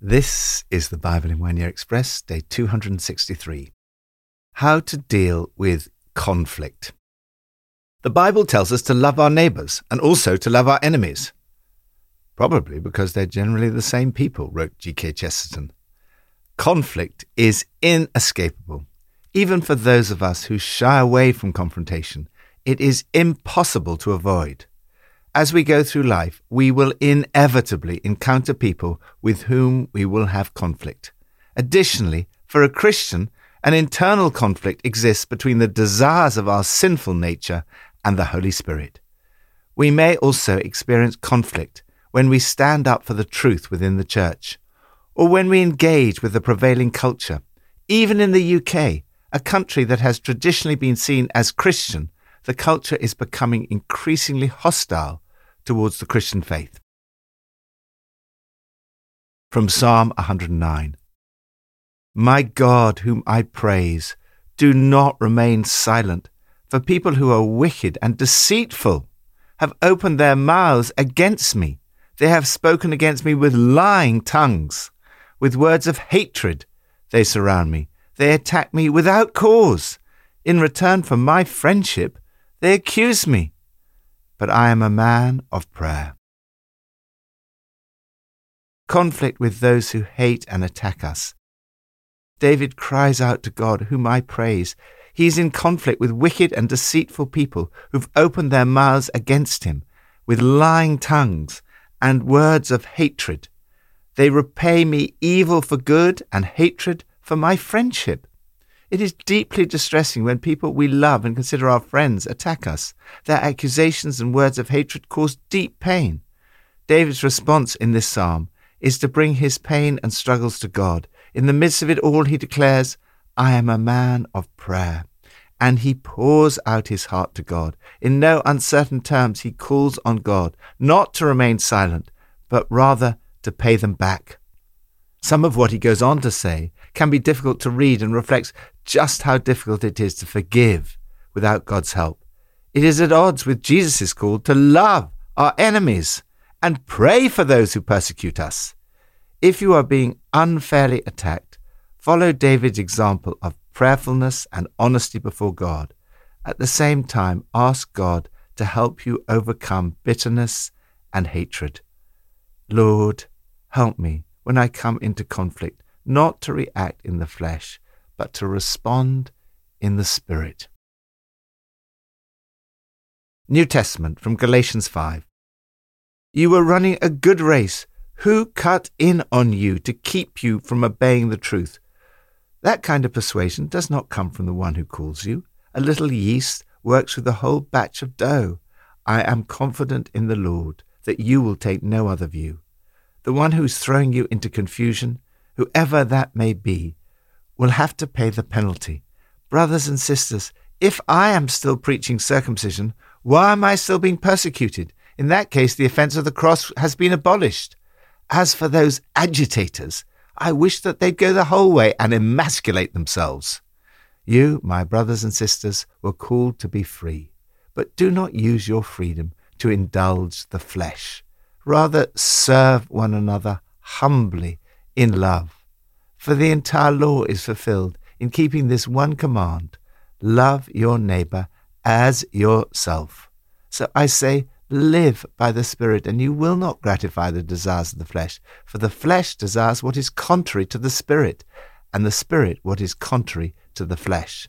This is the Bible in One Year Express, day 263. How to deal with conflict. The Bible tells us to love our neighbours and also to love our enemies. Probably because they're generally the same people, wrote G.K. Chesterton. Conflict is inescapable. Even for those of us who shy away from confrontation, it is impossible to avoid as we go through life, we will inevitably encounter people with whom we will have conflict. Additionally, for a Christian, an internal conflict exists between the desires of our sinful nature and the Holy Spirit. We may also experience conflict when we stand up for the truth within the church, or when we engage with the prevailing culture. Even in the UK, a country that has traditionally been seen as Christian, the culture is becoming increasingly hostile towards the Christian faith. From Psalm 109 My God, whom I praise, do not remain silent, for people who are wicked and deceitful have opened their mouths against me. They have spoken against me with lying tongues. With words of hatred they surround me. They attack me without cause. In return for my friendship, they accuse me but I am a man of prayer. Conflict with those who hate and attack us. David cries out to God, whom I praise. He is in conflict with wicked and deceitful people who've opened their mouths against him with lying tongues and words of hatred. They repay me evil for good and hatred for my friendship. It is deeply distressing when people we love and consider our friends attack us. Their accusations and words of hatred cause deep pain. David's response in this psalm is to bring his pain and struggles to God. In the midst of it all, he declares, I am a man of prayer. And he pours out his heart to God. In no uncertain terms, he calls on God not to remain silent, but rather to pay them back. Some of what he goes on to say can be difficult to read and reflects just how difficult it is to forgive without God's help. It is at odds with Jesus' call to love our enemies and pray for those who persecute us. If you are being unfairly attacked, follow David's example of prayerfulness and honesty before God. At the same time, ask God to help you overcome bitterness and hatred. Lord, help me when I come into conflict, not to react in the flesh, but to respond in the Spirit. New Testament from Galatians 5. You were running a good race. Who cut in on you to keep you from obeying the truth? That kind of persuasion does not come from the one who calls you. A little yeast works with a whole batch of dough. I am confident in the Lord that you will take no other view. The one who's throwing you into confusion, whoever that may be, will have to pay the penalty. Brothers and sisters, if I am still preaching circumcision, why am I still being persecuted? In that case, the offense of the cross has been abolished. As for those agitators, I wish that they'd go the whole way and emasculate themselves. You, my brothers and sisters, were called to be free, but do not use your freedom to indulge the flesh. Rather, serve one another humbly in love. For the entire law is fulfilled in keeping this one command love your neighbor as yourself. So I say, live by the Spirit, and you will not gratify the desires of the flesh. For the flesh desires what is contrary to the Spirit, and the Spirit what is contrary to the flesh.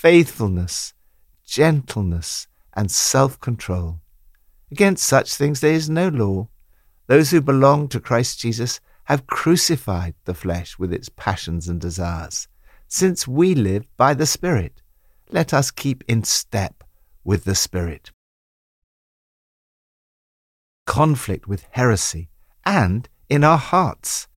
faithfulness, gentleness, and self control. Against such things there is no law. Those who belong to Christ Jesus have crucified the flesh with its passions and desires. Since we live by the Spirit, let us keep in step with the Spirit. Conflict with heresy and in our hearts.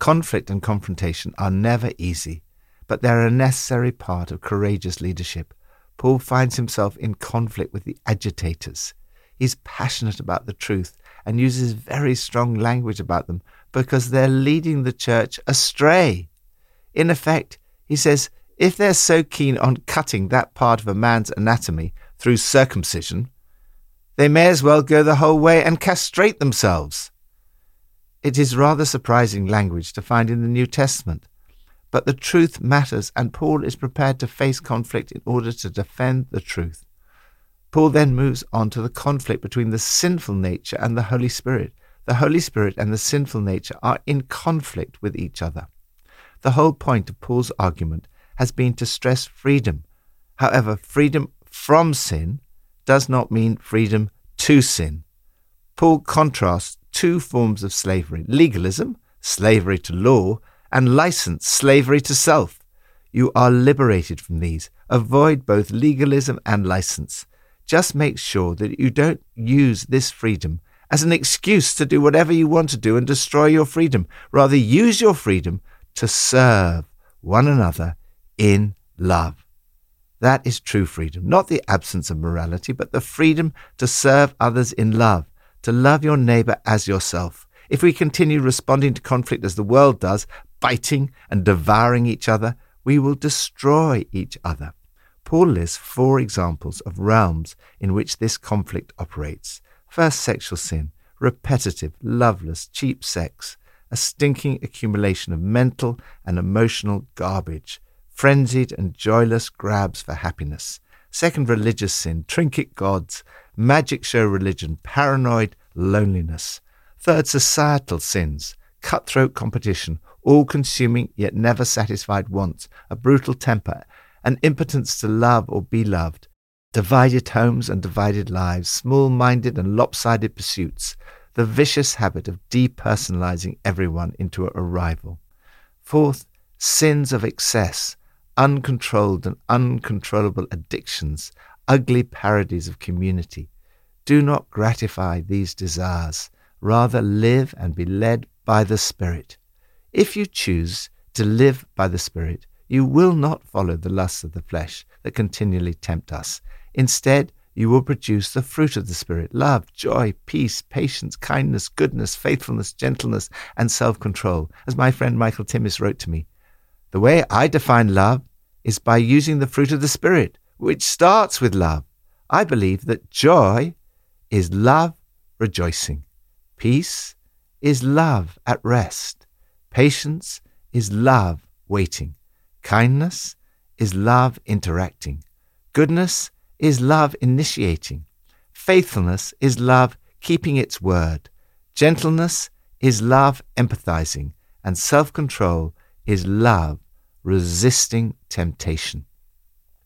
Conflict and confrontation are never easy, but they're a necessary part of courageous leadership. Paul finds himself in conflict with the agitators. He's passionate about the truth and uses very strong language about them because they're leading the church astray. In effect, he says, if they're so keen on cutting that part of a man's anatomy through circumcision, they may as well go the whole way and castrate themselves. It is rather surprising language to find in the New Testament, but the truth matters, and Paul is prepared to face conflict in order to defend the truth. Paul then moves on to the conflict between the sinful nature and the Holy Spirit. The Holy Spirit and the sinful nature are in conflict with each other. The whole point of Paul's argument has been to stress freedom. However, freedom from sin does not mean freedom to sin. Paul contrasts two forms of slavery legalism, slavery to law, and license, slavery to self. You are liberated from these. Avoid both legalism and license. Just make sure that you don't use this freedom as an excuse to do whatever you want to do and destroy your freedom. Rather, use your freedom to serve one another in love. That is true freedom, not the absence of morality, but the freedom to serve others in love, to love your neighbor as yourself. If we continue responding to conflict as the world does, biting and devouring each other, we will destroy each other. Paul lists four examples of realms in which this conflict operates. First, sexual sin, repetitive, loveless, cheap sex, a stinking accumulation of mental and emotional garbage, frenzied and joyless grabs for happiness. Second, religious sin, trinket gods, magic show religion, paranoid loneliness. Third, societal sins, cutthroat competition, all consuming yet never satisfied wants, a brutal temper, an impotence to love or be loved, divided homes and divided lives, small minded and lopsided pursuits, the vicious habit of depersonalizing everyone into a rival. Fourth, sins of excess, uncontrolled and uncontrollable addictions, ugly parodies of community. Do not gratify these desires. Rather, live and be led by the Spirit. If you choose to live by the Spirit, you will not follow the lusts of the flesh that continually tempt us. Instead, you will produce the fruit of the Spirit love, joy, peace, patience, kindness, goodness, faithfulness, gentleness, and self control. As my friend Michael Timmis wrote to me, the way I define love is by using the fruit of the Spirit, which starts with love. I believe that joy is love rejoicing, peace is love at rest, patience is love waiting. Kindness is love interacting. Goodness is love initiating. Faithfulness is love keeping its word. Gentleness is love empathizing. And self control is love resisting temptation.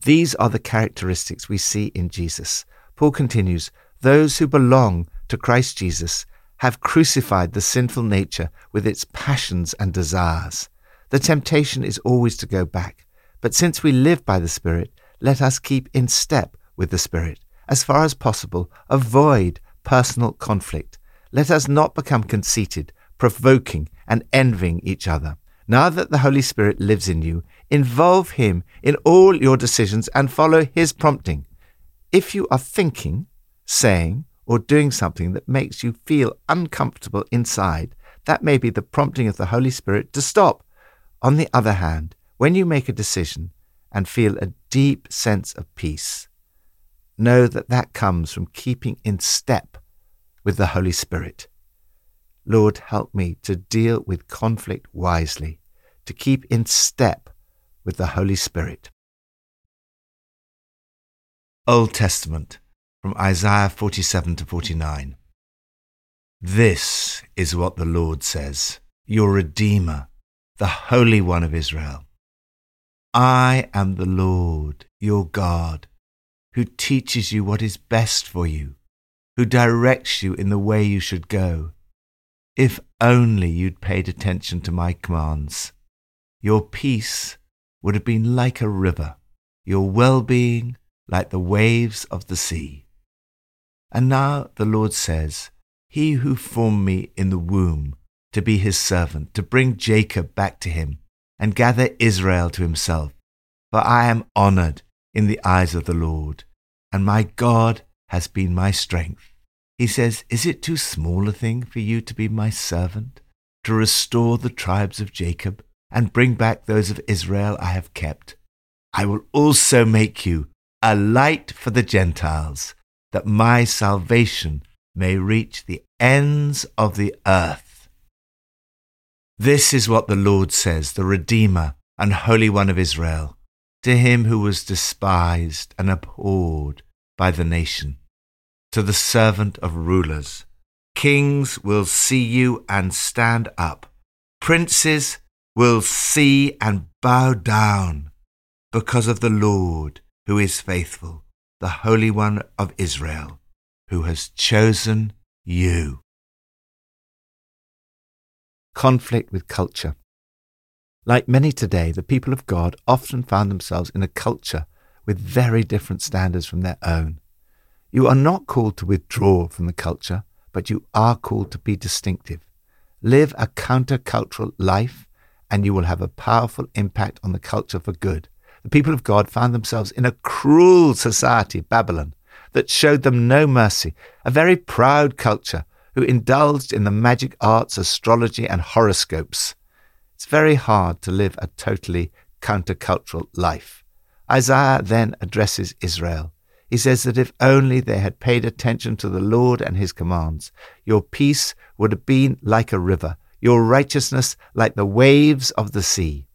These are the characteristics we see in Jesus. Paul continues Those who belong to Christ Jesus have crucified the sinful nature with its passions and desires. The temptation is always to go back. But since we live by the Spirit, let us keep in step with the Spirit. As far as possible, avoid personal conflict. Let us not become conceited, provoking, and envying each other. Now that the Holy Spirit lives in you, involve Him in all your decisions and follow His prompting. If you are thinking, saying, or doing something that makes you feel uncomfortable inside, that may be the prompting of the Holy Spirit to stop on the other hand, when you make a decision and feel a deep sense of peace, know that that comes from keeping in step with the Holy Spirit. Lord, help me to deal with conflict wisely, to keep in step with the Holy Spirit. Old Testament from Isaiah 47 to 49. This is what the Lord says, your Redeemer the Holy One of Israel. I am the Lord, your God, who teaches you what is best for you, who directs you in the way you should go. If only you'd paid attention to my commands, your peace would have been like a river, your well being like the waves of the sea. And now the Lord says, He who formed me in the womb to be his servant, to bring Jacob back to him, and gather Israel to himself. For I am honored in the eyes of the Lord, and my God has been my strength. He says, Is it too small a thing for you to be my servant, to restore the tribes of Jacob, and bring back those of Israel I have kept? I will also make you a light for the Gentiles, that my salvation may reach the ends of the earth. This is what the Lord says, the Redeemer and Holy One of Israel, to him who was despised and abhorred by the nation, to the servant of rulers. Kings will see you and stand up. Princes will see and bow down because of the Lord who is faithful, the Holy One of Israel, who has chosen you. Conflict with culture. Like many today, the people of God often found themselves in a culture with very different standards from their own. You are not called to withdraw from the culture, but you are called to be distinctive. Live a countercultural life, and you will have a powerful impact on the culture for good. The people of God found themselves in a cruel society, Babylon, that showed them no mercy, a very proud culture who indulged in the magic arts, astrology, and horoscopes. It's very hard to live a totally countercultural life. Isaiah then addresses Israel. He says that if only they had paid attention to the Lord and his commands, your peace would have been like a river, your righteousness like the waves of the sea.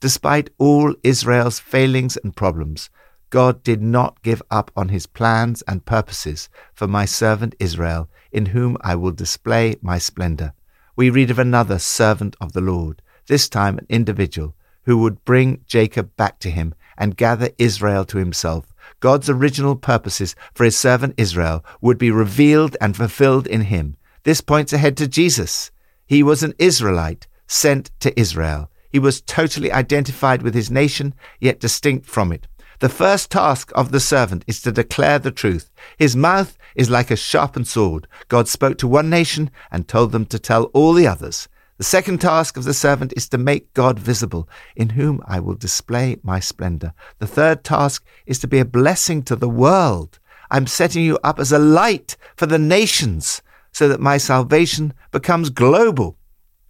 Despite all Israel's failings and problems, God did not give up on his plans and purposes for my servant Israel, in whom I will display my splendor. We read of another servant of the Lord, this time an individual, who would bring Jacob back to him and gather Israel to himself. God's original purposes for his servant Israel would be revealed and fulfilled in him. This points ahead to Jesus. He was an Israelite sent to Israel. He was totally identified with his nation, yet distinct from it. The first task of the servant is to declare the truth. His mouth is like a sharpened sword. God spoke to one nation and told them to tell all the others. The second task of the servant is to make God visible, in whom I will display my splendor. The third task is to be a blessing to the world. I'm setting you up as a light for the nations, so that my salvation becomes global.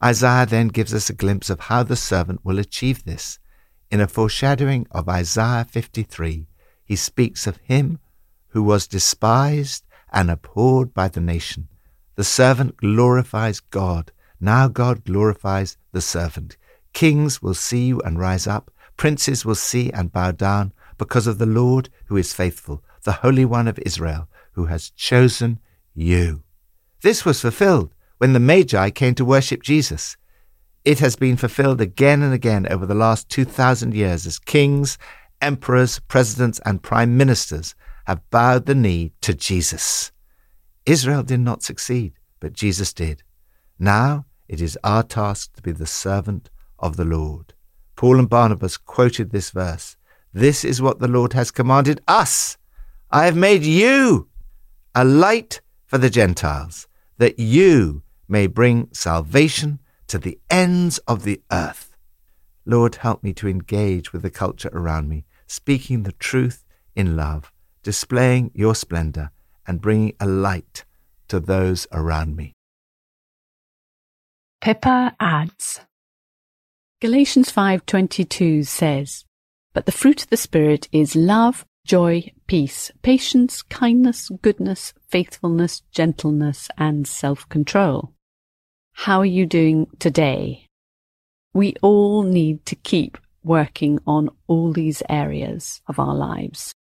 Isaiah then gives us a glimpse of how the servant will achieve this. In a foreshadowing of Isaiah 53, he speaks of him who was despised and abhorred by the nation. The servant glorifies God now God glorifies the servant. Kings will see you and rise up. Princes will see and bow down because of the Lord who is faithful, the Holy One of Israel, who has chosen you. This was fulfilled when the Magi came to worship Jesus. It has been fulfilled again and again over the last 2,000 years as kings, emperors, presidents, and prime ministers have bowed the knee to Jesus. Israel did not succeed, but Jesus did. Now it is our task to be the servant of the Lord. Paul and Barnabas quoted this verse. This is what the Lord has commanded us. I have made you a light for the Gentiles, that you may bring salvation to the ends of the earth. Lord, help me to engage with the culture around me, speaking the truth in love, displaying your splendor, and bringing a light to those around me. Pippa adds Galatians 5:22 says, "But the fruit of the spirit is love, joy, peace, patience, kindness, goodness, faithfulness, gentleness, and self-control." How are you doing today? We all need to keep working on all these areas of our lives.